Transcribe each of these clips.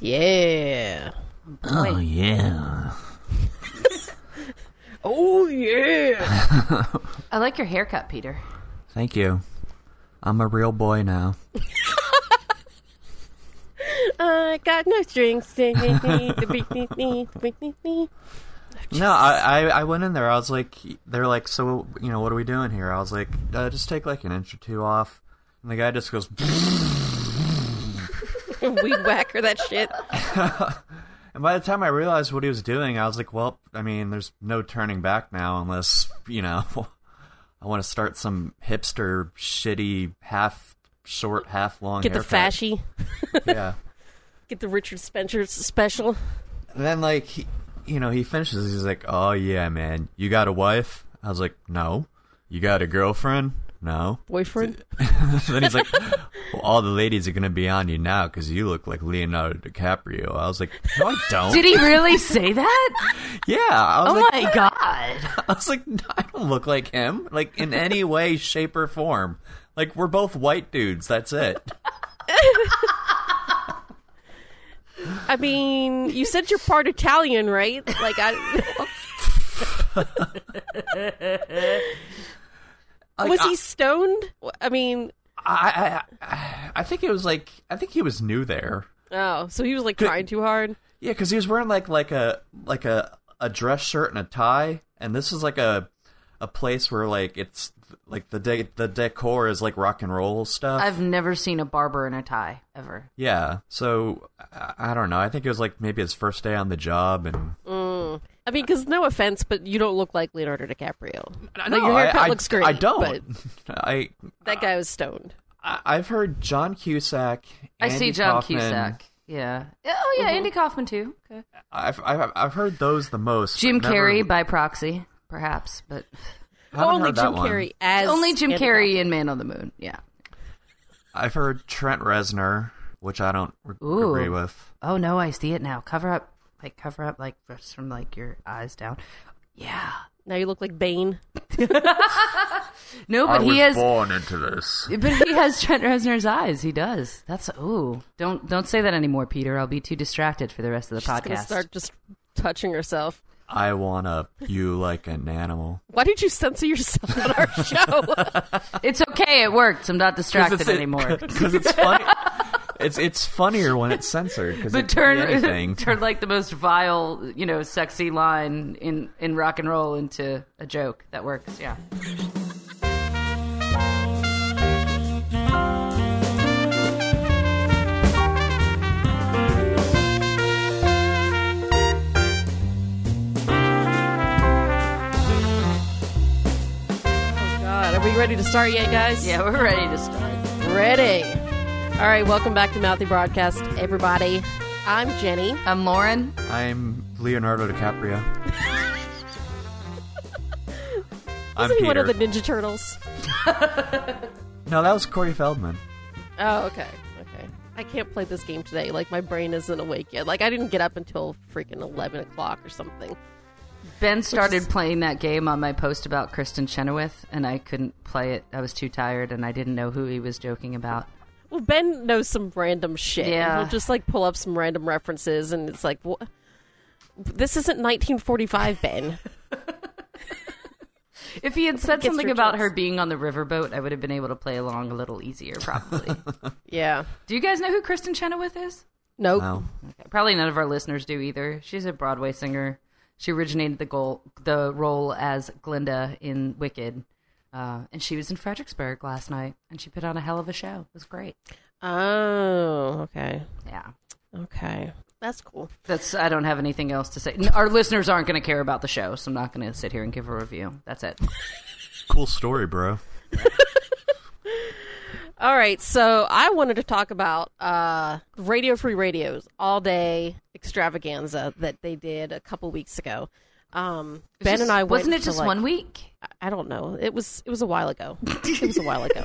Yeah. Oh yeah. Oh yeah. I like your haircut, Peter. Thank you. I'm a real boy now. I got no strings. No, I, I I went in there. I was like, they're like, so you know, what are we doing here? I was like, uh, just take like an inch or two off. And the guy just goes, Weed whacker that shit. and by the time I realized what he was doing, I was like, well, I mean, there's no turning back now unless you know, I want to start some hipster, shitty, half short, half long. Get the haircut. fashy. Yeah. Get the Richard Spencer special. And then like he, you know, he finishes. He's like, "Oh yeah, man, you got a wife?" I was like, "No." You got a girlfriend? No. Boyfriend. then he's like, well, "All the ladies are gonna be on you now because you look like Leonardo DiCaprio." I was like, "No, I don't." Did he really say that? Yeah. I was Oh like, my god. I was like, "No, I don't look like him, like in any way, shape, or form. Like we're both white dudes. That's it. I mean, you said you're part Italian, right? Like I Like, was I- he stoned? I mean, I, I, I think it was like I think he was new there. oh, so he was like trying too hard. Yeah, because he was wearing like like a like a a dress shirt and a tie, and this is like a a place where like it's like the de- the decor is like rock and roll stuff. I've never seen a barber in a tie ever. yeah, so I, I don't know. I think it was like maybe his first day on the job, and mm. I mean, because no offense, but you don't look like Leonardo DiCaprio. Like, your haircut I, I- looks great. I don't. But I, that guy was stoned. I I've heard John Cusack. I see John Kaufman. Cusack. Yeah. Oh yeah, Andy Kaufman too. Okay. I've, I've I've heard those the most. Jim never- Carrey by proxy, perhaps, but Only heard that Jim one. Carrey as only Jim Andy Carrey Kaufman. in Man on the Moon. Yeah. I've heard Trent Reznor, which I don't re- agree with. Oh no, I see it now. Cover up, like cover up, like just from like your eyes down. Yeah. Now you look like Bane. No, but he has. born into this. But he has Trent Reznor's eyes. He does. That's ooh. Don't don't say that anymore, Peter. I'll be too distracted for the rest of the She's gonna podcast. start just touching herself. I wanna you like an animal. Why did you censor yourself on our show? It's okay. It worked. I'm not distracted anymore. Because it's funny. It's it's funnier when it's censored. Because But turn anything. turn like the most vile, you know, sexy line in in rock and roll into a joke that works. Yeah. oh God, are we ready to start yet, guys? Yeah, we're ready to start. ready. All right, welcome back to Mouthy Broadcast, everybody. I'm Jenny. I'm Lauren. I'm Leonardo DiCaprio. I'm Isn't he one Peter. of the Ninja Turtles? No, that was Corey Feldman. Oh, okay. Okay. I can't play this game today. Like, my brain isn't awake yet. Like, I didn't get up until freaking 11 o'clock or something. Ben started is- playing that game on my post about Kristin Chenoweth, and I couldn't play it. I was too tired, and I didn't know who he was joking about. Well, Ben knows some random shit. Yeah. He'll just, like, pull up some random references, and it's like, what? This isn't 1945, Ben. If he had said something about her being on the riverboat, I would have been able to play along a little easier, probably. yeah. do you guys know who Kristin Chenoweth is? Nope. Wow. Okay. Probably none of our listeners do either. She's a Broadway singer. She originated the goal, the role as Glinda in Wicked, uh, and she was in Fredericksburg last night, and she put on a hell of a show. It was great. Oh, okay. Yeah, Okay. That's cool. that's. I don't have anything else to say. Our listeners aren't going to care about the show, so I'm not going to sit here and give a review. That's it. Cool story, bro. All right, so I wanted to talk about uh, Radio Free Radio's all day extravaganza that they did a couple weeks ago. Um, ben Just- and I went wasn't it just like- one week? I don't know. It was it was a while ago. It was a while ago.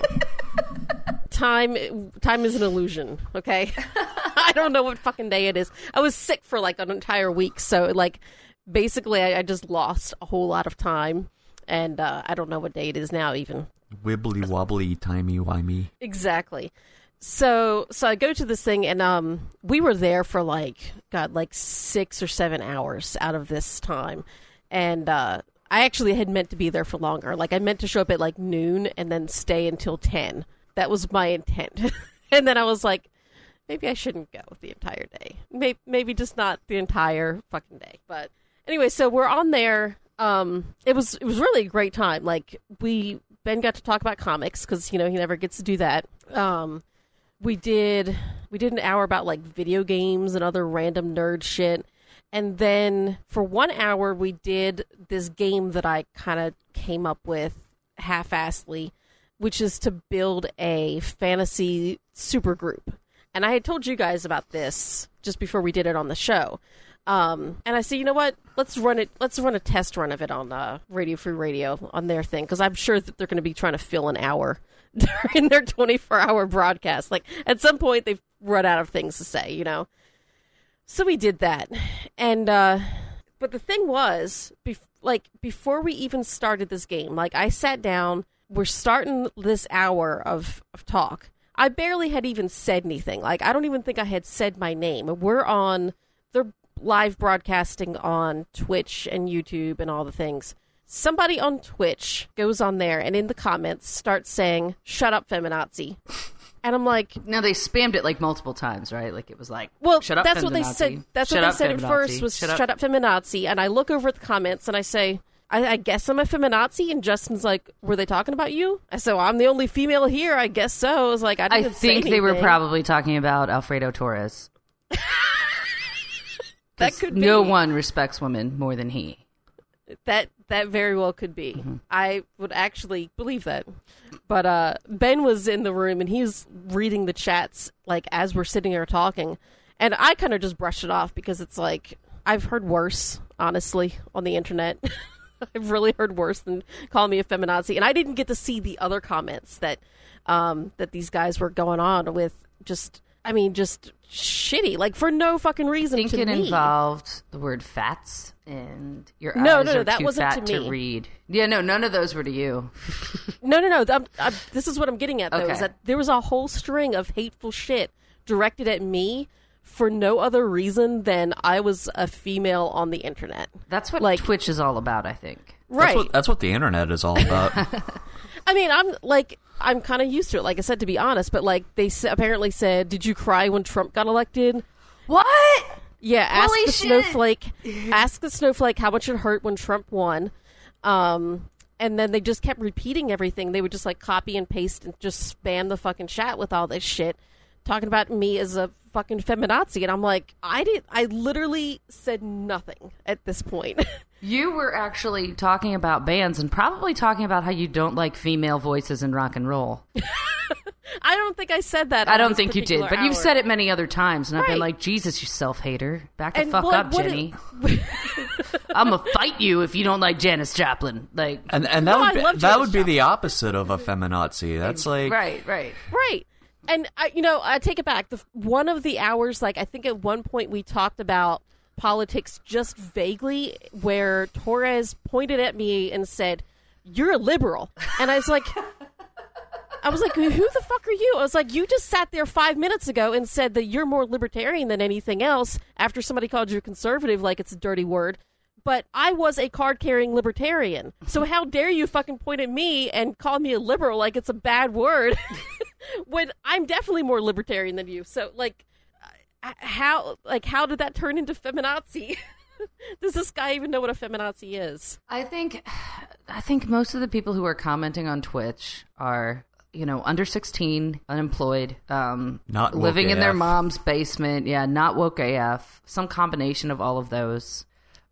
time time is an illusion. Okay, I don't know what fucking day it is. I was sick for like an entire week, so like basically I, I just lost a whole lot of time, and uh, I don't know what day it is now even. Wibbly wobbly, timey wimey. Exactly. so so I go to this thing and um we were there for like god like 6 or 7 hours out of this time. And uh I actually had meant to be there for longer. Like I meant to show up at like noon and then stay until 10. That was my intent. and then I was like maybe I shouldn't go the entire day. Maybe maybe just not the entire fucking day. But anyway, so we're on there um it was it was really a great time. Like we Ben got to talk about comics cuz you know he never gets to do that. Um we did we did an hour about like video games and other random nerd shit and then for one hour we did this game that i kind of came up with half-assedly which is to build a fantasy supergroup and i had told you guys about this just before we did it on the show um, and I said, you know what? Let's run it. Let's run a test run of it on uh, Radio Free Radio on their thing because I'm sure that they're going to be trying to fill an hour during their 24 hour broadcast. Like at some point, they've run out of things to say, you know. So we did that, and uh, but the thing was, bef- like before we even started this game, like I sat down. We're starting this hour of, of talk. I barely had even said anything. Like I don't even think I had said my name. We're on. They're live broadcasting on Twitch and YouTube and all the things. Somebody on Twitch goes on there and in the comments starts saying, Shut up, feminazi. And I'm like, Now they spammed it like multiple times, right? Like it was like, well, shut up, that's what they said. That's Shut what up, they said at first was shut shut up. up. feminazi. And I look over at the comments and I say, I, I guess I'm a feminazi. And Justin's like, were they talking about you? I said, well, I'm the only female here. I guess so. I was like, I I think they were probably talking about Alfredo Torres. that could no be. one respects women more than he. That that very well could be. Mm-hmm. I would actually believe that. But uh, Ben was in the room and he was reading the chats like as we're sitting here talking, and I kind of just brushed it off because it's like I've heard worse, honestly, on the internet. I've really heard worse than calling me a feminazi, and I didn't get to see the other comments that um, that these guys were going on with. Just, I mean, just shitty, like for no fucking I reason think to it me. involved the word fats and your No, eyes no, no, are that too wasn't fat to to, read. Yeah, no, none of those were to you. No, no, no. I'm, I'm, this is what I'm getting at, though, Okay. is that there was a whole string of hateful shit directed at me for no other reason than I was a female on the internet. That's what Like- Twitch is all about, I think. Right. That's what that's what the internet is all about. I mean, I'm like, I'm kind of used to it, like I said, to be honest, but like, they s- apparently said, Did you cry when Trump got elected? What? Yeah, ask Holy the shit. snowflake. ask the snowflake how much it hurt when Trump won. Um, and then they just kept repeating everything. They would just like copy and paste and just spam the fucking chat with all this shit, talking about me as a fucking feminazi. And I'm like, I did. I literally said nothing at this point. You were actually talking about bands and probably talking about how you don't like female voices in rock and roll. I don't think I said that. I don't think you did, particular but you've said it many other times, and I've been like, Jesus, you self hater. Back the And, fuck well, up, what it- Jenny. I'm gonna fight you if you don't like Janis Joplin. Like, And and that No, would be, that Janis would be Joplin. the opposite of a feminazi. That's like right, right. Right. And I, you know, I take it back. The one of the hours, like I think at one point we talked about politics just vaguely, where Torres pointed at me and said, "You're a liberal," and I was like. I was like, who the fuck are you? I was like, you just sat there five minutes ago and said that you're more libertarian than anything else after somebody called you a conservative like it's a dirty word. But I was a card carrying libertarian. So how dare you fucking point at me and call me a liberal like it's a bad word when I'm definitely more libertarian than you. So like how like how did that turn into feminazi? Does this guy even know what a feminazi is? I think, I think most of the people who are commenting on Twitch are, you know, under 16, unemployed, um, Not woke living in their mom's basement. Yeah, not woke AF. Some combination of all of those.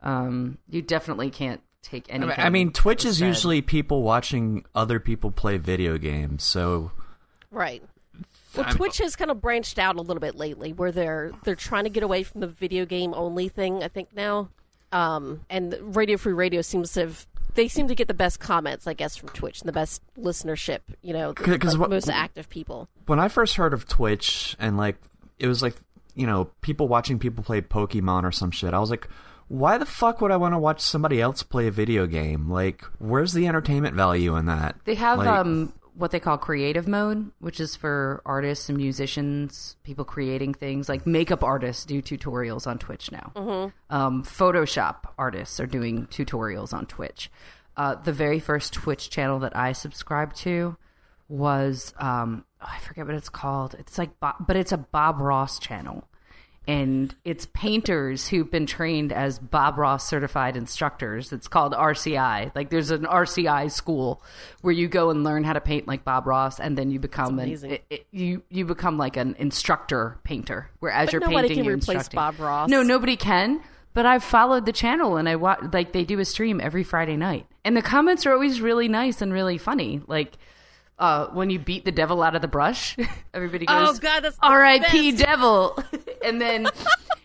Um, you definitely can't take I anything. mean, I mean, Twitch is said. usually people watching other people play video games. So Right. Well, I'm- Twitch has kind of branched out a little bit lately, where they're they're trying to get away from the video game only thing. I think now, um, and Radio Free Radio seems to have they seem to get the best comments, I guess, from Twitch and the best listenership. You know, because like, most active people. when I first heard of Twitch and like it was like you know people watching people play Pokemon or some shit, I was like, why the fuck would I want to watch somebody else play a video game? Like, where's the entertainment value in that? They have Like, um what they call creative mode, which is for artists and musicians, people creating things like makeup artists do tutorials on Twitch now. Um, Photoshop artists are doing tutorials on Twitch. Uh, the very first Twitch channel that I subscribed to was um, oh, I forget what it's called. It's like, Bob, but it's a Bob Ross channel, and it's painters who've been trained as Bob Ross certified instructors. It's called RCI. Like there's an RCI school where you go and learn how to paint like Bob Ross, and then you become an it, it- you you become like an instructor painter. Where as But you're nobody painting, can you're replace. Bob Ross. No, nobody can. But I've followed the channel and I watch like they do a stream every Friday night, and the comments are always really nice and really funny. Like uh, when you beat the devil out of the brush, everybody goes, Oh, God, that's R.I.P. devil," and then.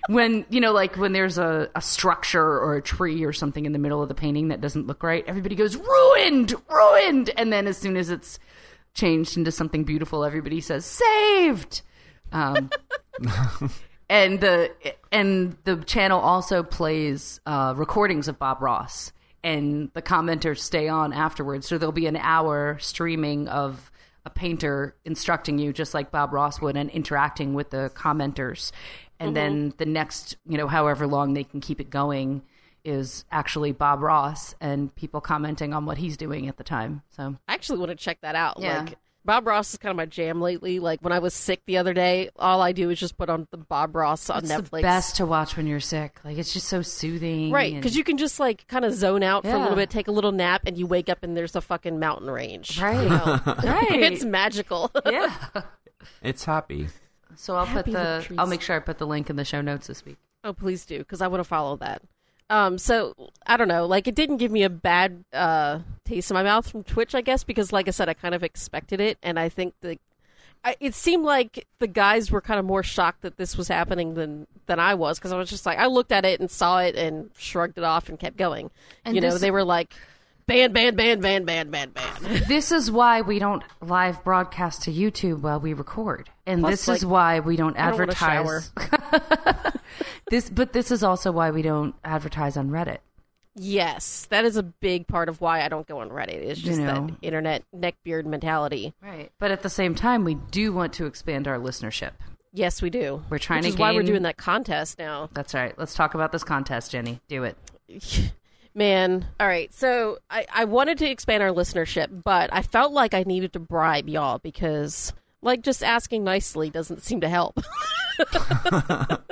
When you know, like when there's a, a structure or a tree or something in the middle of the painting that doesn't look right, everybody goes ruined, ruined, and then as soon as it's changed into something beautiful, everybody says saved. Um, and the and the channel also plays uh, recordings of Bob Ross, and the commenters stay on afterwards. So there'll be an hour streaming of a painter instructing you, just like Bob Ross would, and interacting with the commenters. And then mm-hmm. the next, you know, however long they can keep it going, is actually Bob Ross and people commenting on what he's doing at the time. So I actually want to check that out. Yeah. Like Bob Ross is kind of my jam lately. Like when I was sick the other day, all I do is just put on the Bob Ross on it's Netflix. the best to watch when you're sick. Like it's just so soothing, Right, and- because you can just like kind of zone out for a little bit, take a little nap, and you wake up and there's a fucking mountain range. Right. You know? right. it's magical. yeah. It's happy. So I'll put Happy with the. I'll make sure I put the link in the show notes this week. oh, please do, because I want to follow that. Um, so I don't know, like it didn't give me a bad uh, taste in my mouth from Twitch, I guess, because like I said, I kind of expected it, and I think the I, it seemed like the guys were kind of more shocked that this was happening than than I was, because I was just like I looked at it and saw it and shrugged it off and kept going. And you know, they were like, ban, ban, ban, ban, ban, ban, ban. This is why we don't live broadcast to YouTube while we record. And Plus, this like, is why we don't I don't advertise. this but this is also why we don't advertise on Reddit. Yes, that is a big part of why I don't go on Reddit. It's just know. that internet neckbeard mentality. Right. But at the same time we do want to expand our listenership. Yes, we do. We're trying Which to is why we're doing that contest now. That's right. Let's talk about this contest, Jenny. Do it. Man, all right. So I, I wanted to expand our listenership, but I felt like I needed to bribe y'all because, like, just asking nicely doesn't seem to help.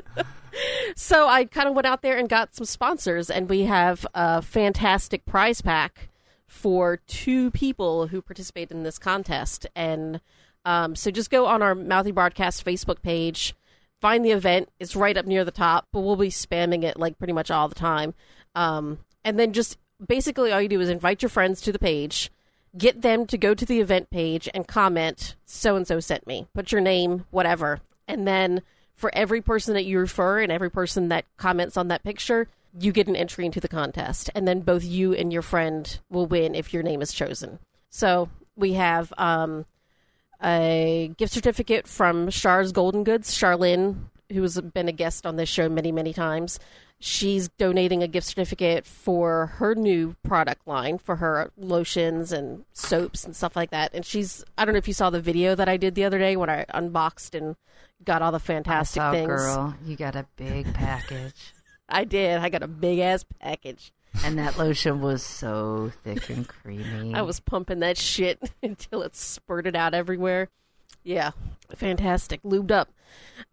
so I kind of went out there and got some sponsors, and we have a fantastic prize pack for two people who participate in this contest. And um, so just go on our Mouthy Broadcast Facebook page, find the event. It's right up near the top, but we'll be spamming it like pretty much all the time. Um, and then just basically all you do is invite your friends to the page, get them to go to the event page and comment, so and so sent me. Put your name, whatever. And then for every person that you refer and every person that comments on that picture, you get an entry into the contest. And then both you and your friend will win if your name is chosen. So we have um, a gift certificate from Char's Golden Goods. Charlene, who has been a guest on this show many, many times, she's donating a gift certificate for her new product line for her lotions and soaps and stuff like that. And she's, I don't know if you saw the video that I did the other day when I unboxed and got all the fantastic So, things. girl, you got a big package. I did. I got a big ass package. and that lotion was so thick and creamy. I was pumping that shit until it spurted out everywhere. Yeah, fantastic, lubed up.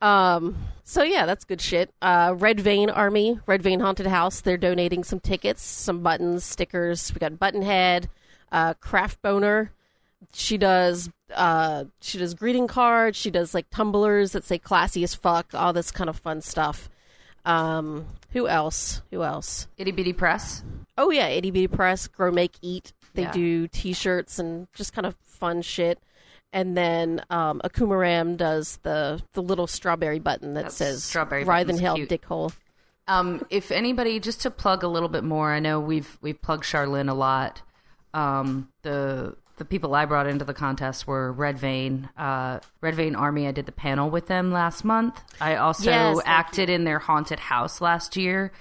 Um, so yeah, that's good shit. Uh, Red Vein Army, Red Vein Haunted House, they're donating some tickets, some buttons, stickers. We got Buttonhead, uh, Craft Boner. She does uh, she does greeting cards. She does like tumblers that say "classy as fuck," all this kind of fun stuff. Um, who else? Who else? Itty bitty press. Oh yeah, Itty Bitty Press, Grow Make Eat. They Yeah. do T-shirts and just kind of fun shit. And then um, Akumaram does the the little strawberry button that That's- says strawberry "Ride and button's Hell cute. Dickhole." Um, if anybody, just to plug a little bit more, I know we've we've plugged Charlene a lot. Um, the the people I brought into the contest were Red Vein, uh, Red Vein Army. I did the panel with them last month. I also Yes, acted in their haunted house last year,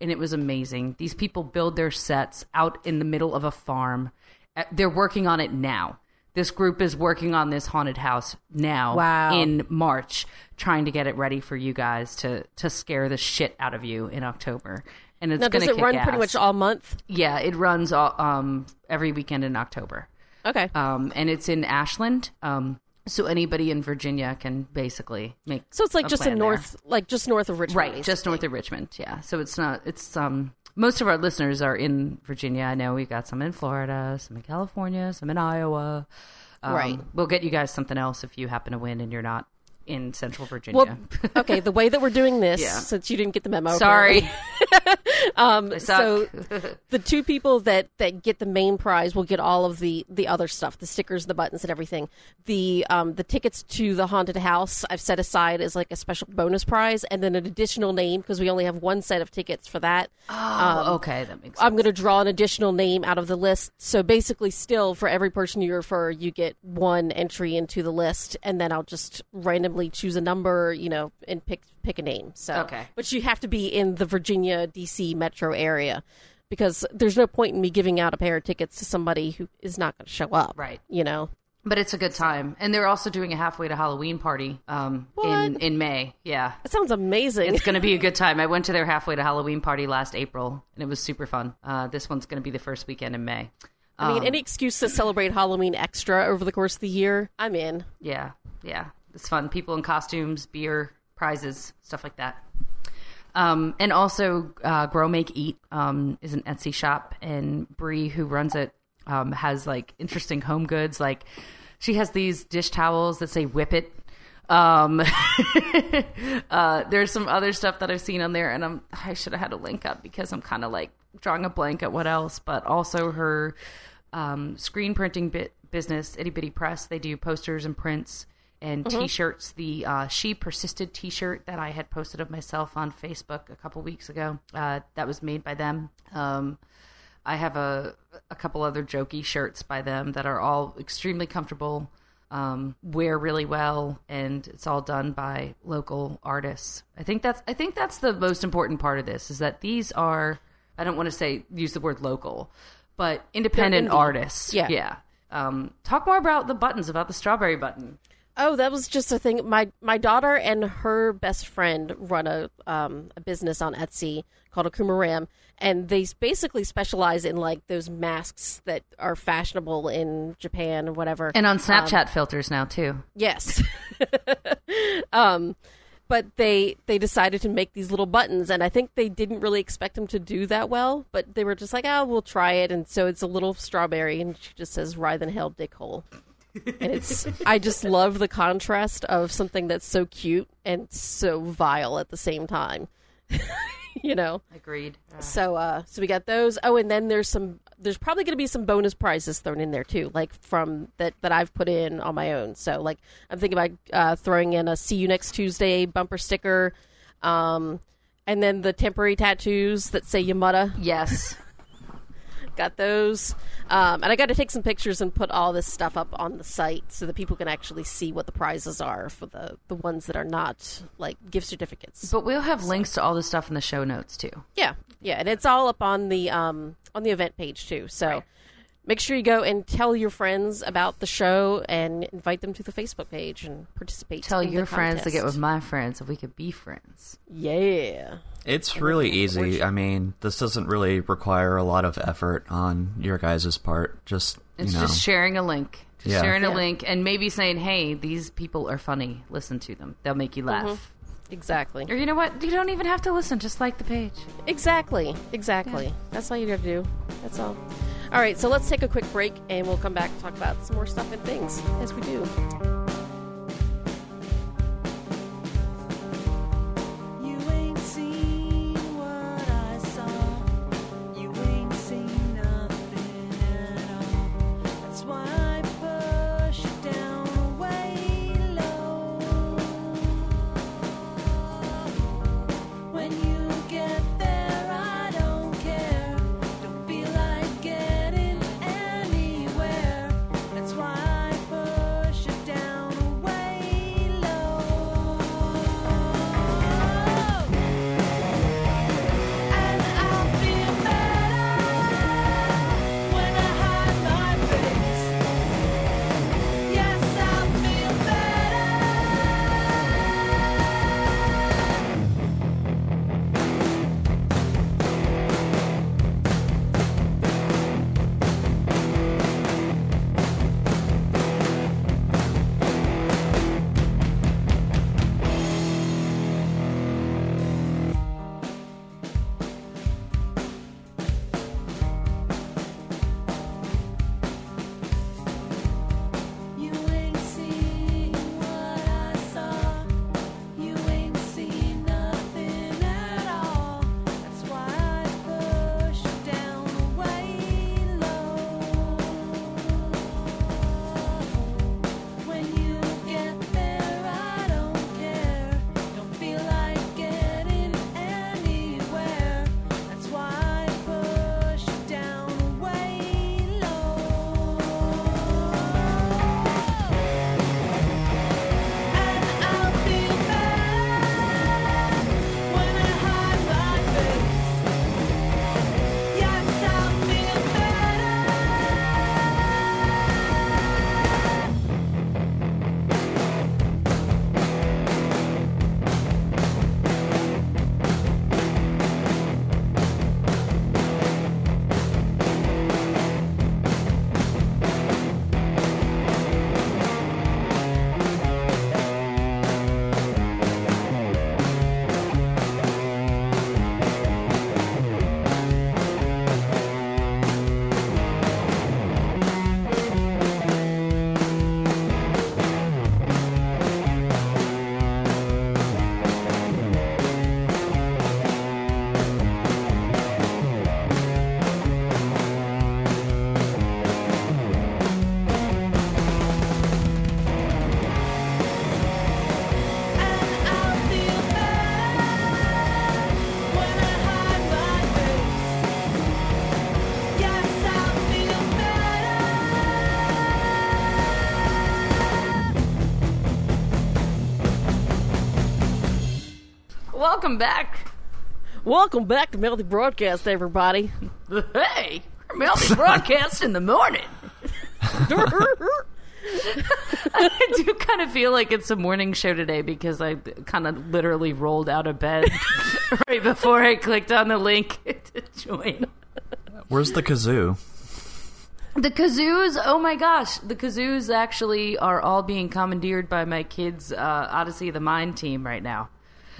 and it was amazing. These people build their sets out in the middle of a farm. Uh, They're working on it now. This group is working on this haunted house now Wow. in March, trying to get it ready for you guys to to scare the shit out of you in October. And it's Now, going does it run ass. pretty much all month? Yeah, it runs all, um every weekend in October. Okay. Um, and it's in Ashland. Um, so anybody in Virginia can basically make. so it's like just in there. north, like just north of Richmond. right, just north of Richmond. Yeah, so it's not. It's um. Most of our listeners are in Virginia. I know we've got some in Florida, some in California, some in Iowa. Um, Right. We'll get you guys something else if you happen to win and you're not in Central Virginia. Well, okay. The way that we're doing this, Yeah. since you didn't get the memo, Sorry. um, so the two people that that get the main prize will get all of the the other stuff, the stickers, the buttons, and everything. The um the tickets to the haunted house I've set aside as like a special bonus prize, and then an additional name because we only have one set of tickets for that. oh, okay, that makes sense. I'm going to draw an additional name out of the list. So basically, still for every person you refer, you get one entry into the list, and then I'll just randomly choose a number, you know, and pick pick a name. So, Okay. but you have to be in the Virginia D.C. metro area because there's no point in me giving out a pair of tickets to somebody who is not going to show up. Right. You know. But it's a good time, and they're also doing a halfway to Halloween party um, in in May. Yeah, That sounds amazing. it's going to be a good time. I went to their halfway to Halloween party last April, and it was super fun. Uh, this one's going to be the first weekend in May. I mean, Um, any excuse to celebrate Halloween extra over the course of the year, I'm in. Yeah, yeah, it's fun. People in costumes, beer, prizes, stuff like that. Um, and also, uh, Grow Make Eat um, is an Etsy shop, and Brie, who runs it, um, has like interesting home goods. Like she has these dish towels that say "Whip It." Um, uh, there's some other stuff that I've seen on there, and I'm I should have had a link up because I'm kind of like drawing a blank at what else. But also her um, screen printing bit business, Itty Bitty Press. They do posters and prints and t-shirts. The uh, She Persisted t-shirt that I had posted of myself on Facebook a couple weeks ago. Uh, that was made by them. Um, I have a a couple other jokey shirts by them that are all extremely comfortable, um, wear really well, and it's all done by local artists. I think that's I think that's the most important part of this is that these are I don't want to say use the word local, but independent artists. Yeah. yeah. Um, talk more about the buttons, about the strawberry button. Oh, that was just a thing. My my daughter and her best friend run a um, a business on Etsy called Akuma Ram, and they basically specialize in like those masks that are fashionable in Japan or whatever. And on Snapchat filters now too. yes, um, but they they decided to make these little buttons, and I think they didn't really expect them to do that well, but they were just like, oh, we'll try it, and so it's a little strawberry, and she just says, "Ride than hell, dick hole." And it's I just love the contrast of something that's so cute and so vile at the same time. you know. Agreed. So uh so we got those. Oh, and then there's some there's probably going to be some bonus prizes thrown in there too, like from that that I've put in on my own. So like I'm thinking about uh throwing in a see you next Tuesday bumper sticker um and then the temporary tattoos that say Yamada Yes. Got those. Um, and i got to take some pictures and put all this stuff up on the site so that people can actually see what the prizes are for the, the ones that are not like gift certificates. But we'll have links to all the stuff in the show notes too. yeah. Yeah. And it's all up on the um, on the event page too. So make sure you go and tell your friends about the show and invite them to the facebook page and participate Tell in the your friends to get with my friends so we could be friends. yeah It's really easy. I mean, this doesn't really require a lot of effort on your guys' part. Just It's you know, just sharing a link. Just Yeah. sharing a link and maybe saying, hey, these people are funny. Listen to them. They'll make you mm-hmm. laugh. exactly Or you know what? You don't even have to listen. Just like the page. Exactly. Exactly. That's all you have to do. That's all. All right, so let's take a quick break and we'll come back and talk about some more stuff and things as we do. Welcome back. Welcome back to Mouthy Broadcast, everybody. Hey, Melody broadcast in the morning. I do kind of feel like it's a morning show today because I kind of literally rolled out of bed right before I clicked on the link to join. Where's the kazoo? The kazoos, oh my gosh, the kazoos actually are all being commandeered by my kids' uh, Odyssey of the Mind team right now.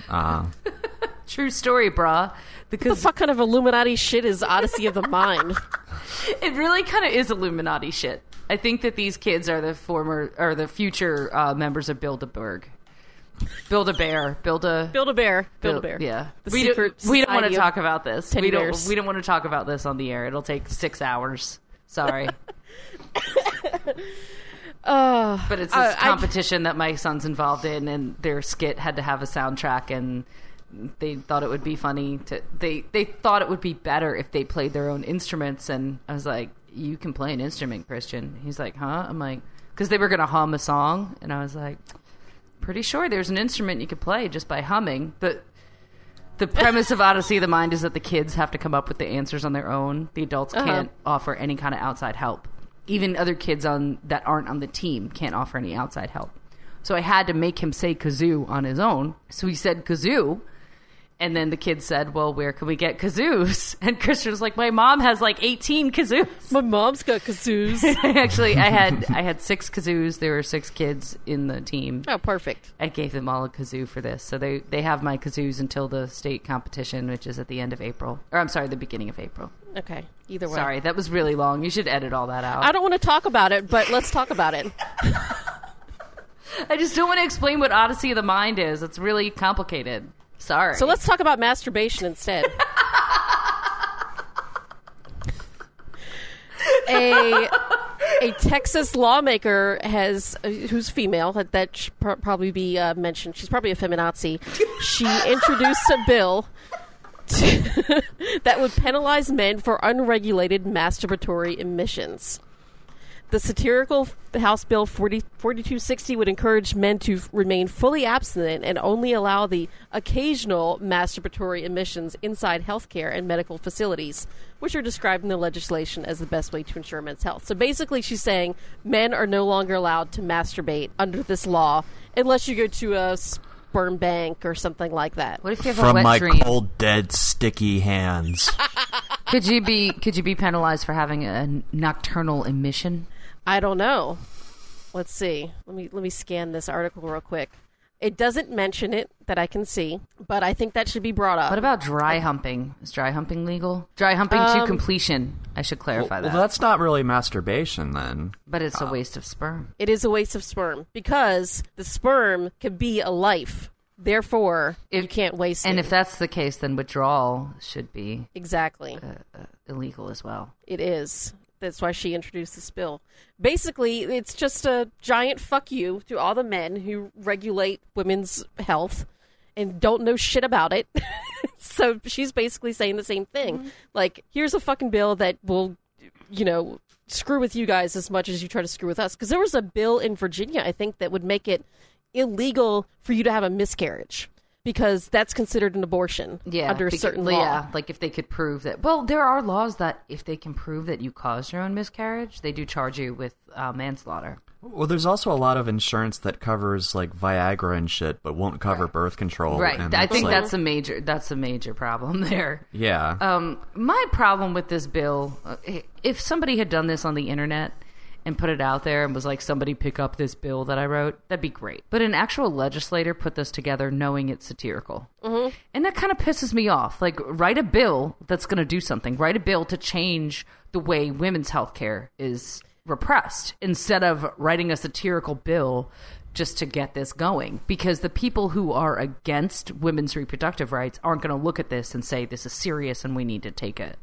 Uh, True story, brah. The What the fuck kind of Illuminati shit is Odyssey of the Mind? it really kind of is Illuminati shit. I think that these kids are the former or the future uh, members of Bilderberg. Build a bear. Build a Build a bear. Build a bear. Yeah, The we don't, we don't want to talk about this. We don't. bears. We don't want to talk about this on the air. It'll take six hours. Sorry, Uh, but it's I- this I- competition that my son's involved in, and their skit had to have a soundtrack, and they thought it would be funny to. They they thought it would be better if they played their own instruments, and I was like, "You can play an instrument, Christian." He's like, "Huh?" I'm like, "Because they were gonna hum a song," and I was like, "Pretty sure there's an instrument you could play just by humming." But the premise of Odyssey of the Mind is that the kids have to come up with the answers on their own. The adults Uh-huh. can't offer any kind of outside help. Even other kids on that aren't on the team can't offer any outside help. So I had to make him say kazoo on his own. So he said kazoo. And then the kid said, Well, where can we get kazoos? And Christian was like, My mom has like 18 kazoos. my mom's got kazoos. Actually, I had I had six kazoos. There were six kids in the team. oh, perfect. I gave them all a kazoo for this. So they, they have my kazoos until the state competition, which is at the end of April. Or I'm sorry, the beginning of April. Okay. Either way. Sorry, that was really long. You should edit all that out. I don't want to talk about it, but let's talk about it. I just don't want to explain what Odyssey of the Mind is. It's really complicated. Sorry. So let's talk about masturbation instead. a a Texas lawmaker has uh, who's female that, that should pro- probably be uh, mentioned. She's probably a feminazi. She introduced a bill to, that would penalize men for unregulated masturbatory emissions. The satirical House Bill 40, 4260 would encourage men to f- remain fully abstinent and only allow the occasional masturbatory emissions inside healthcare and medical facilities, which are described in the legislation as the best way to ensure men's health. So basically, she's saying men are no longer allowed to masturbate under this law unless you go to a sperm bank or something like that. what if you have a from wet my dream? cold, dead, sticky hands. Could you be could you be penalized for having a nocturnal emission? I don't know. Let's see. Let me let me scan this article real quick. It doesn't mention it that I can see, but I think that should be brought up. What about dry humping? Is dry humping legal? Dry humping to Um, completion. I should clarify well, that. that's not really masturbation then. but it's a uh, waste of sperm. it is a waste of sperm because the sperm could be a life. Therefore, you If- can't waste And it. if that's the case, then withdrawal should be exactly, uh, uh, illegal as well. it is. That's why she introduced this bill. Basically, it's just a giant fuck you to all the men who regulate women's health and don't know shit about it. so she's basically saying the same thing. Mm-hmm. Like, here's a fucking bill that will, you know, screw with you guys as much as you try to screw with us. Because there was a bill in Virginia, I think, that would make it illegal for you to have a miscarriage because that's considered an abortion Yeah, under a because- certain law. Yeah, like if they could prove that. Well, there are laws that if they can prove that you caused your own miscarriage, they do charge you with uh, manslaughter. Well, there's also a lot of insurance that covers like Viagra and shit, but won't cover birth control. right. and I think like- that's a major. That's a major problem there. yeah. Um, my problem with this bill, uh, if somebody had done this on the internet and put it out there and was like, somebody pick up this bill that I wrote, that'd be great. But an actual legislator put this together knowing it's satirical. Mm-hmm. And that kind of pisses me off. Like, write a bill that's going to do something. Write a bill to change the way women's health care is repressed instead of writing a satirical bill just to get this going because the people who are against women's reproductive rights aren't going to look at this and say this is serious and we need to take a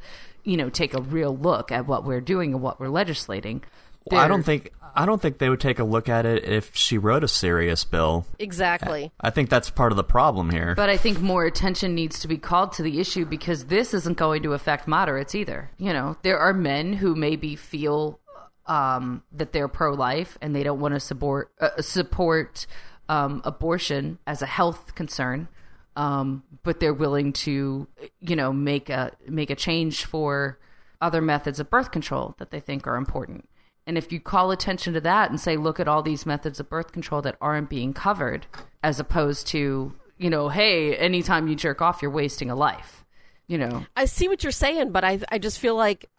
you know take a real look at what we're doing and what we're legislating Well, I don't think I don't think they would take a look at it if she wrote a serious bill. Exactly. I think that's part of the problem here. but I think more attention needs to be called to the issue because this isn't going to affect moderates either. You know, there are men who maybe feel um, that they're pro-life and they don't want to support uh, support um, abortion as a health concern. um, but they're willing to, you know, make a make a change for other methods of birth control that they think are important. And if you call attention to that and say, look at all these methods of birth control that aren't being covered, as opposed to, you know, hey, anytime you jerk off, you're wasting a life. You know, I see what you're saying, but I I just feel like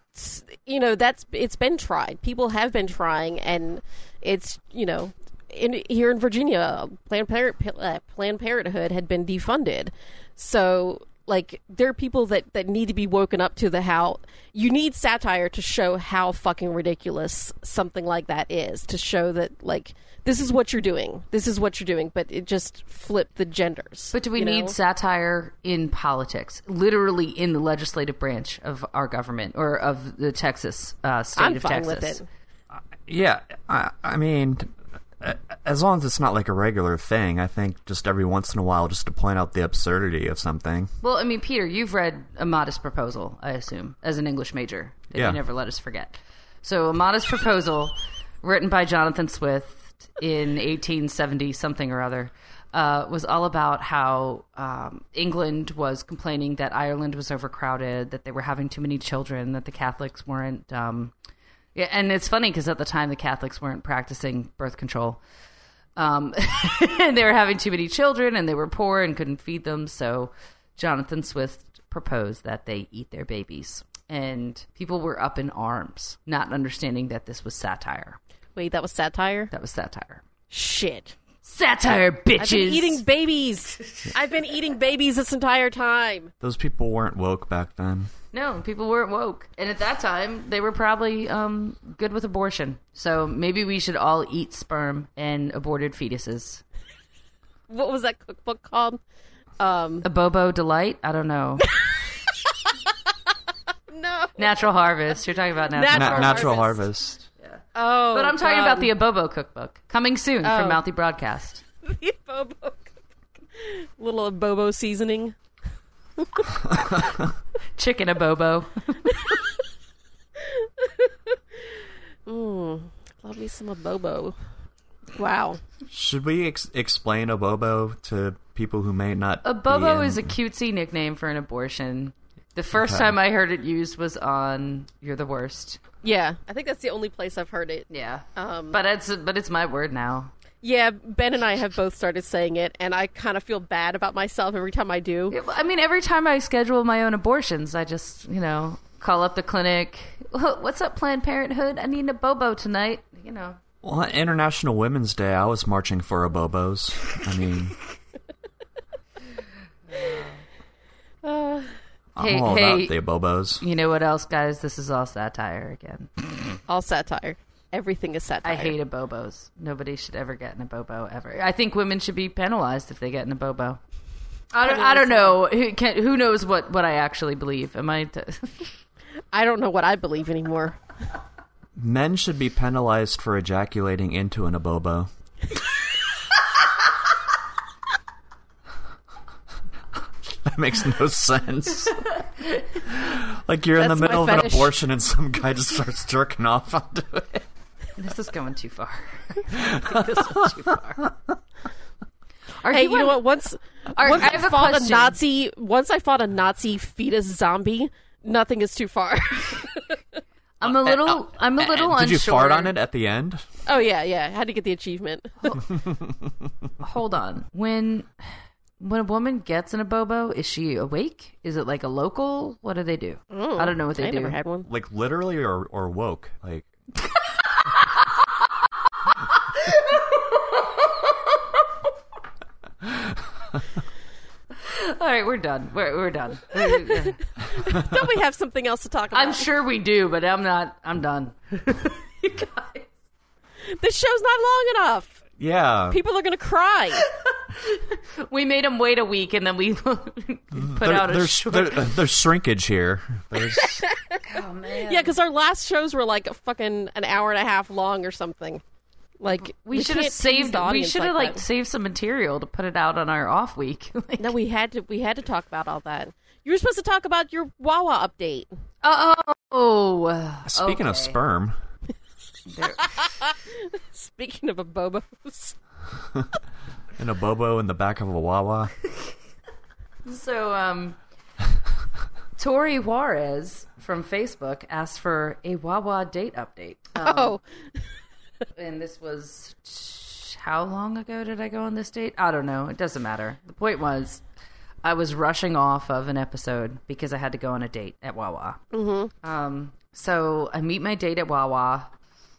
you know that's it's been tried. People have been trying, and it's you know in here in Virginia, Planned uh, Planned Parenthood had been defunded, so like there are people that that need to be woken up to the how you need satire to show how fucking ridiculous something like that is to show that like this is what you're doing this is what you're doing but it just flipped the genders But do we need know? satire in politics? Literally in the legislative branch of our government or of the Texas uh, state i'm of fine Texas. with it Yeah, I, I mean, a- as long as it's not like a regular thing, I think just every once in a while, just to point out the absurdity of something. Well, I mean, Peter, you've read A Modest Proposal, I assume, as an English major that Yeah. you never let us forget. So, A Modest Proposal, written by Jonathan Swift in 1870 something or other, uh, was all about how um, England was complaining that Ireland was overcrowded, that they were having too many children, that the Catholics weren't. Um, yeah, and it's funny because at the time the Catholics weren't practicing birth control. Um, and they were having too many children and they were poor and couldn't feed them. So Jonathan Swift proposed that they eat their babies. And people were up in arms, not understanding that this was satire. wait that was satire That was satire. shit Satire, bitches! I've been eating babies. I've been eating babies this entire time. Those people weren't woke back then. No, people weren't woke. And at that time, they were probably um, good with abortion. So maybe we should all eat sperm and aborted fetuses. What was that cookbook called? Um, A Bobo Delight? I don't know. no. Natural Harvest. You're talking about natural. Natural Na- natural Harvest. Harvest. Oh, But I'm talking God. about the um, Abobo cookbook coming soon Oh. from Mouthy Broadcast. The Bobo. Little Abobo seasoning. Chicken Abobo. Hmm, love me some Abobo. Wow. Should we ex- explain Abobo to people who may not? A be Bobo in- is a cutesy nickname for an abortion. The first Okay. time I heard it used was on "You're the Worst." Yeah, I think that's the only place I've heard it. Yeah, Um, but it's but it's my word now. Yeah, Ben and I have both started saying it, and I kind of feel bad about myself every time I do. I mean, every time I schedule my own abortions, I just you know call up the clinic. What's up, Planned Parenthood? I need a Bobo tonight. You know. Well, on International Women's Day, I was marching for a bobos. I mean, I'm Hey- all hey. about the bobos. You know what else, guys? This is all satire again. All satire. Everything is satire. I hate a bobos. Nobody should ever get in a bobo ever. I think women should be penalized if they get in a bobo. I don't, I don't know. Who, can, who knows what, what I actually believe? Am I? T- I don't know what I believe anymore. Men should be penalized for ejaculating into an abobo. that makes no sense. like you're in the middle of an abortion and some guy just starts jerking off onto it. this is going too far. This is too far. Are Hey, you know what? Once, Are- once I I, have a fought a. Nazi, once I fought a Nazi fetus zombie, nothing is too far. I'm a little. I'm a little Did you fart on it at the end? oh yeah, yeah. I had to get the achievement. Hold on. When when a woman gets in a bobo, is she awake? Is it like a local? What do they do? Mm, I don't know what they I do. never had one. Like literally or, or woke? Like All right, we're done. We're, we're done. Don't we have something else to talk about? I'm sure we do, but I'm not. I'm done. you guys. this show's not long enough. Yeah. People are gonna cry. We made them wait a week, and then we put There- out a there's, short. there- there's shrinkage here. There's oh man. yeah, because our last shows were like a fucking an hour and a half long or something. Like we should have saved. the We should have like that. saved some material to put it out on our off week. Like, No, we had to. We had to talk about all that. You were supposed to talk about your Wawa update. Uh oh, speaking of sperm. There- Speaking of a bobos, And a bobo in the back of a Wawa. So, um, Tori Juarez from Facebook asked for a Wawa date update. Um, Oh, and this was how long ago did I go on this date? I don't know. It doesn't matter. The point was, I was rushing off of an episode because I had to go on a date at Wawa. Mm-hmm. Um, so I meet my date at Wawa.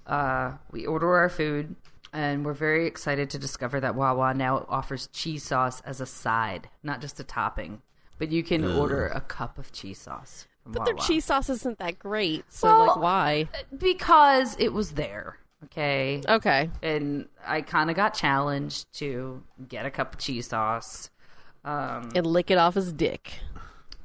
Uh, we order our food, and we're very excited to discover that Wawa now offers cheese sauce as a side, not just a topping. But you can order a cup of cheese sauce. From but their cheese sauce isn't that great. So Well, like, why? because it was there. Okay. Okay. and I kind of got challenged to get a cup of cheese sauce. Um, And lick it off his dick.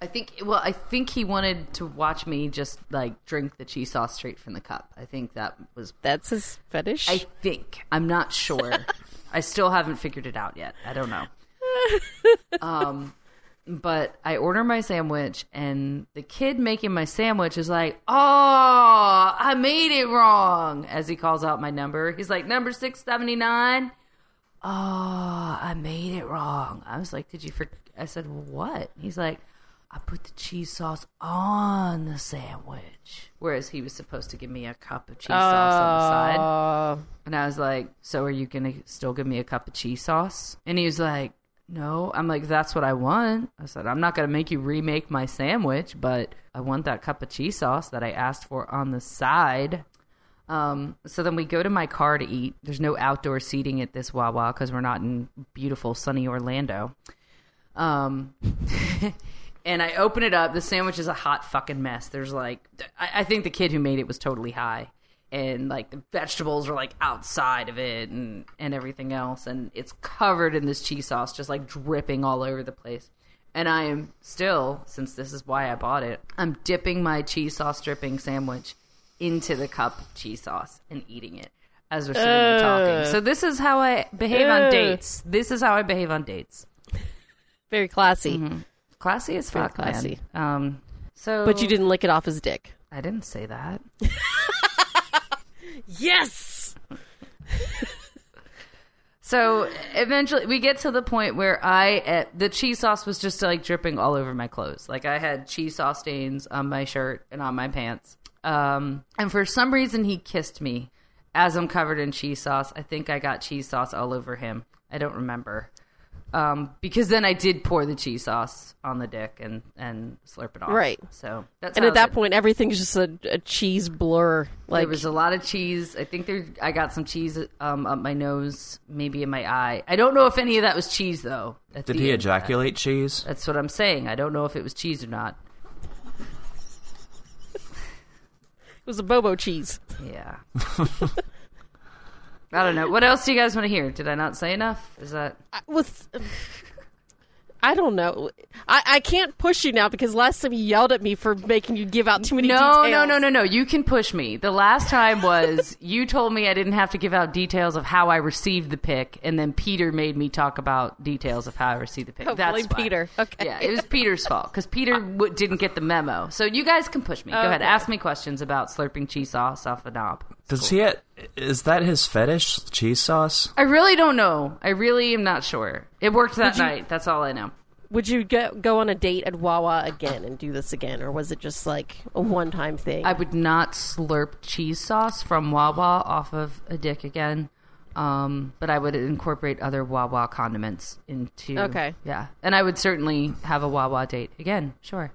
I think, well, I think he wanted to watch me just like drink the cheese sauce straight from the cup. I think that was. That's his fetish. I think I'm not sure. I still haven't figured it out yet. I don't know. um, but I order my sandwich, and the kid making my sandwich is like, "Oh, I made it wrong." As he calls out my number, he's like, "Number six seventy nine. Oh, I made it wrong. I was like, "Did you?" For-? I said, "What?" He's like, "I put the cheese sauce on the sandwich," whereas he was supposed to give me a cup of cheese sauce on the side. Uh, And I was like, "So are you gonna still give me a cup of cheese sauce?" And he was like, "No." I'm like, "That's what I want." I said, "I'm not gonna make you remake my sandwich, but I want that cup of cheese sauce that I asked for on the side." Um, so then we go to my car to eat. There's no outdoor seating at this Wawa because we're not in beautiful sunny Orlando. Um, and I open it up. The sandwich is a hot fucking mess. There's like, I, I think the kid who made it was totally high, and like the vegetables are like outside of it and and everything else, and it's covered in this cheese sauce, just like dripping all over the place. And I am still, since this is why I bought it, I'm dipping my cheese sauce dripping sandwich into the cup of cheese sauce and eating it as we're sitting there talking. So this is how I behave on dates. This is how I behave on dates. very classy. Mm-hmm. Classy as fuck, man. classy. Um, so, But you didn't lick it off his dick. I didn't say that. Yes. So eventually, we get to the point where I uh, the cheese sauce was just like dripping all over my clothes. Like I had cheese sauce stains on my shirt and on my pants. Um, and for some reason, he kissed me as I'm covered in cheese sauce. I think I got cheese sauce all over him. I don't remember. Um, because then I did pour the cheese sauce on the dick and and slurp it off. Right. So that's And at that it- point, everything's just a, a cheese blur. Like there was a lot of cheese. I think there. I got some cheese um, up my nose, maybe in my eye. I don't know if any of that was cheese though. Did he end. ejaculate cheese? That's what I'm saying. I don't know if it was cheese or not. it was a bobo cheese. Yeah. I don't know. What else do you guys want to hear? Did I not say enough? Is that I, with, um, I don't know. I, I can't push you now because last time you yelled at me for making you give out too many no, details. no, no, no, no. You can push me. The last time was you told me I didn't have to give out details of how I received the pic, and then Peter made me talk about details of how I received the pic. Oh, That's blame why. Peter. Okay. Yeah, it was Peter's fault because Peter w- didn't get the memo. So you guys can push me. Go ahead, ask me questions about slurping cheese sauce off a knob. Does he? Is that his fetish? Cheese sauce? I really don't know. I really am not sure. It worked that you- night. That's all I know. Would you go, go on a date at Wawa again and do this again, or was it just like a one time thing? I would not slurp cheese sauce from Wawa off of a dick again. Um, but I would incorporate other Wawa condiments into. Okay. Yeah, and I would certainly have a Wawa date again. Sure.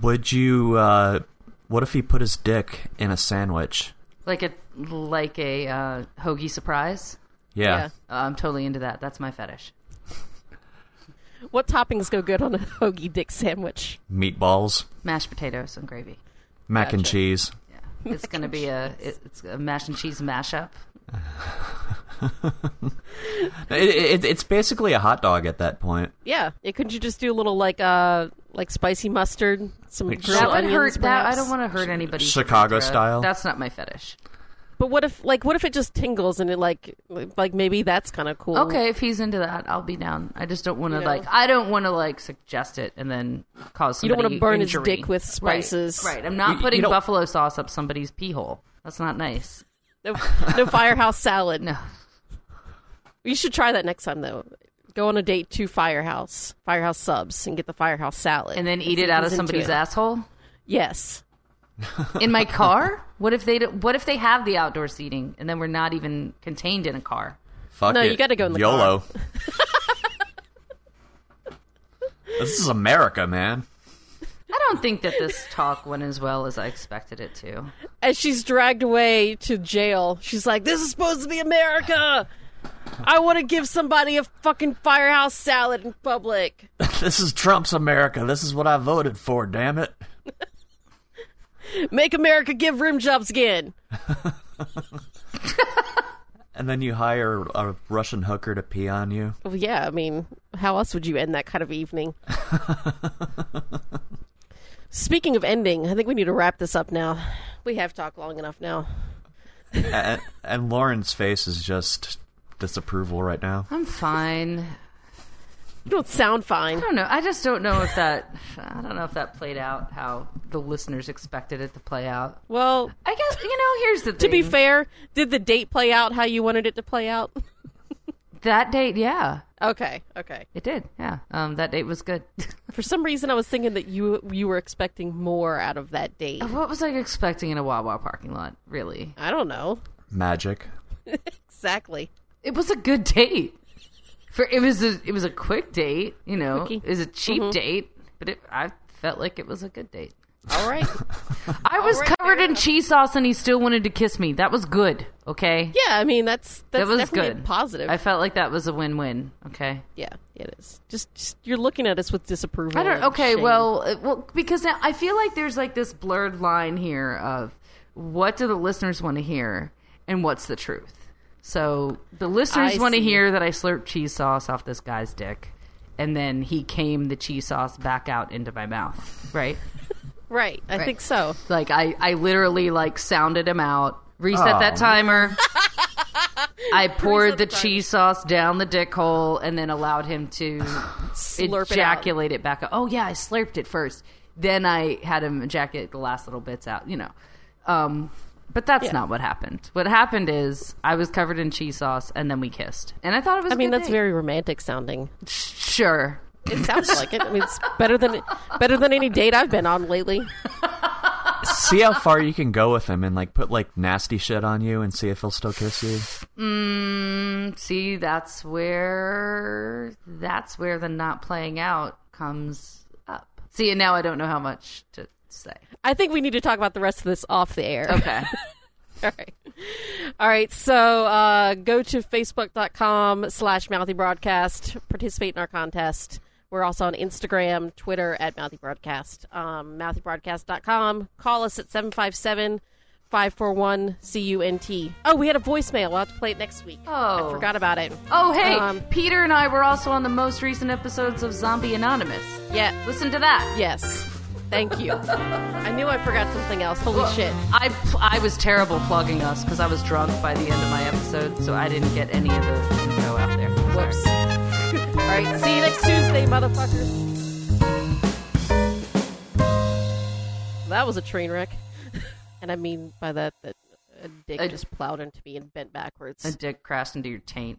Would you? uh What if he put his dick in a sandwich? Like a like a uh, hoagie surprise. Yeah. Yeah. Uh, I'm totally into that. That's my fetish. what toppings go good on a hoagie dick sandwich? Meatballs, Mashed potatoes and gravy. mac and Gotcha. cheese. Yeah, it's gonna be a it- it's a mash and cheese mashup. It, it, it's basically a hot dog at that point. Yeah, yeah. Couldn't you just do a little like uh like spicy mustard, some Like That would onions, hurt. That I don't want to hurt anybody. Chicago style? That's not my fetish. But what if like what if it just tingles and it like like maybe that's kind of cool? Okay, if he's into that, I'll be down. I just don't want to You know? like. I don't want to like suggest it and then cause. You don't want wanna burn his dick with spices. Right. right. I'm not You- you putting don't- buffalo sauce up somebody's pee hole. That's not nice. No, no firehouse salad. No. You should try that next time though. go on a date to Firehouse, Firehouse subs, and get the Firehouse salad, And then eat it out of somebody's it. asshole Yes. In my car. What if they? do- What if they have the outdoor seating and then we're not even contained in a car? Fuck No, it. you gotta go in the YOLO. this is America, man. I don't think that this talk went as well as I expected it to. As she's dragged away to jail, she's like, "This is supposed to be America. I want to give somebody a fucking Firehouse salad in public." This is Trump's America. This is what I voted for, damn it. Make America give rim jobs again. And then you hire a Russian hooker to pee on you. Well, yeah, I mean, how else would you end that kind of evening? Speaking of ending, I think we need to wrap this up now. We have talked long enough now. and, and Lauren's face is just disapproval right now. I'm fine. You don't sound fine. I don't know. I just don't know if that. I don't know if that played out how the listeners expected it to play out. Well, I guess you know. Here's the to be fair, did the date play out how you wanted it to play out? that date, yeah, okay, okay. it did. Yeah, um, that date was good. For some reason, I was thinking that you you were expecting more out of that date. what was I expecting in a Wawa parking lot? Really, I don't know Magic. exactly. it was a good date. For it was a it was a quick date. You know, Quickie. it was a cheap date, but it, I felt like it was a good date. All right. I was right, covered in cheese sauce, and he still wanted to kiss me. That was good. Okay, yeah, I mean that's that's that was definitely good. positive. I felt like that was a win-win. Okay. yeah, it is. Just, just you're looking at us with disapproval. I don't. Okay, shame. well, uh, well, because now I feel like there's like this blurred line here of what do the listeners want to hear and what's the truth. So the listeners want to hear that I slurped cheese sauce off this guy's dick, and then he came the cheese sauce back out into my mouth, right? right. I Right. think so. like I, I literally like sounded him out, reset Oh. that timer. I poured the the cheese sauce down the dick hole and then allowed him to Slurp it out. ejaculate it, back up. Oh yeah, I slurped it first. Then I had him ejaculate the last little bits out, you know. Um, but that's Yeah. not what happened. What happened is I was covered in cheese sauce and then we kissed. And I thought it was I a mean, good that's date. very romantic sounding. sure. It sounds like it. I mean, it's better than better than any date I've been on lately. see how far you can go with him and like put like nasty shit on you and see if he'll still kiss you. Mm, see, that's where that's where the not playing out comes up. See, and now I don't know how much to say. I think we need to talk about the rest of this off the air. Okay. All right. All right. So uh, go to facebook.com slash mouthy broadcast. Participate in our contest. We're also on Instagram, Twitter at mouthy broadcast. Um, mouthybroadcast.com. Call us at 757 541 CUNT. Oh, we had a voicemail. We'll have to play it next week. Oh. I forgot about it. oh, hey, Um, Peter and I were also on the most recent episodes of Zombie Anonymous. Yeah. Listen to that. Yes. Thank you. I knew I forgot something else. Holy shit. I I was terrible plugging us because I was drunk by the end of my episode, so I didn't get any of the info out there. Whoops. All right. See you next Tuesday, motherfuckers. That was a train wreck. And I mean by that that a dick A- just plowed into me and bent backwards. A dick crashed into your taint.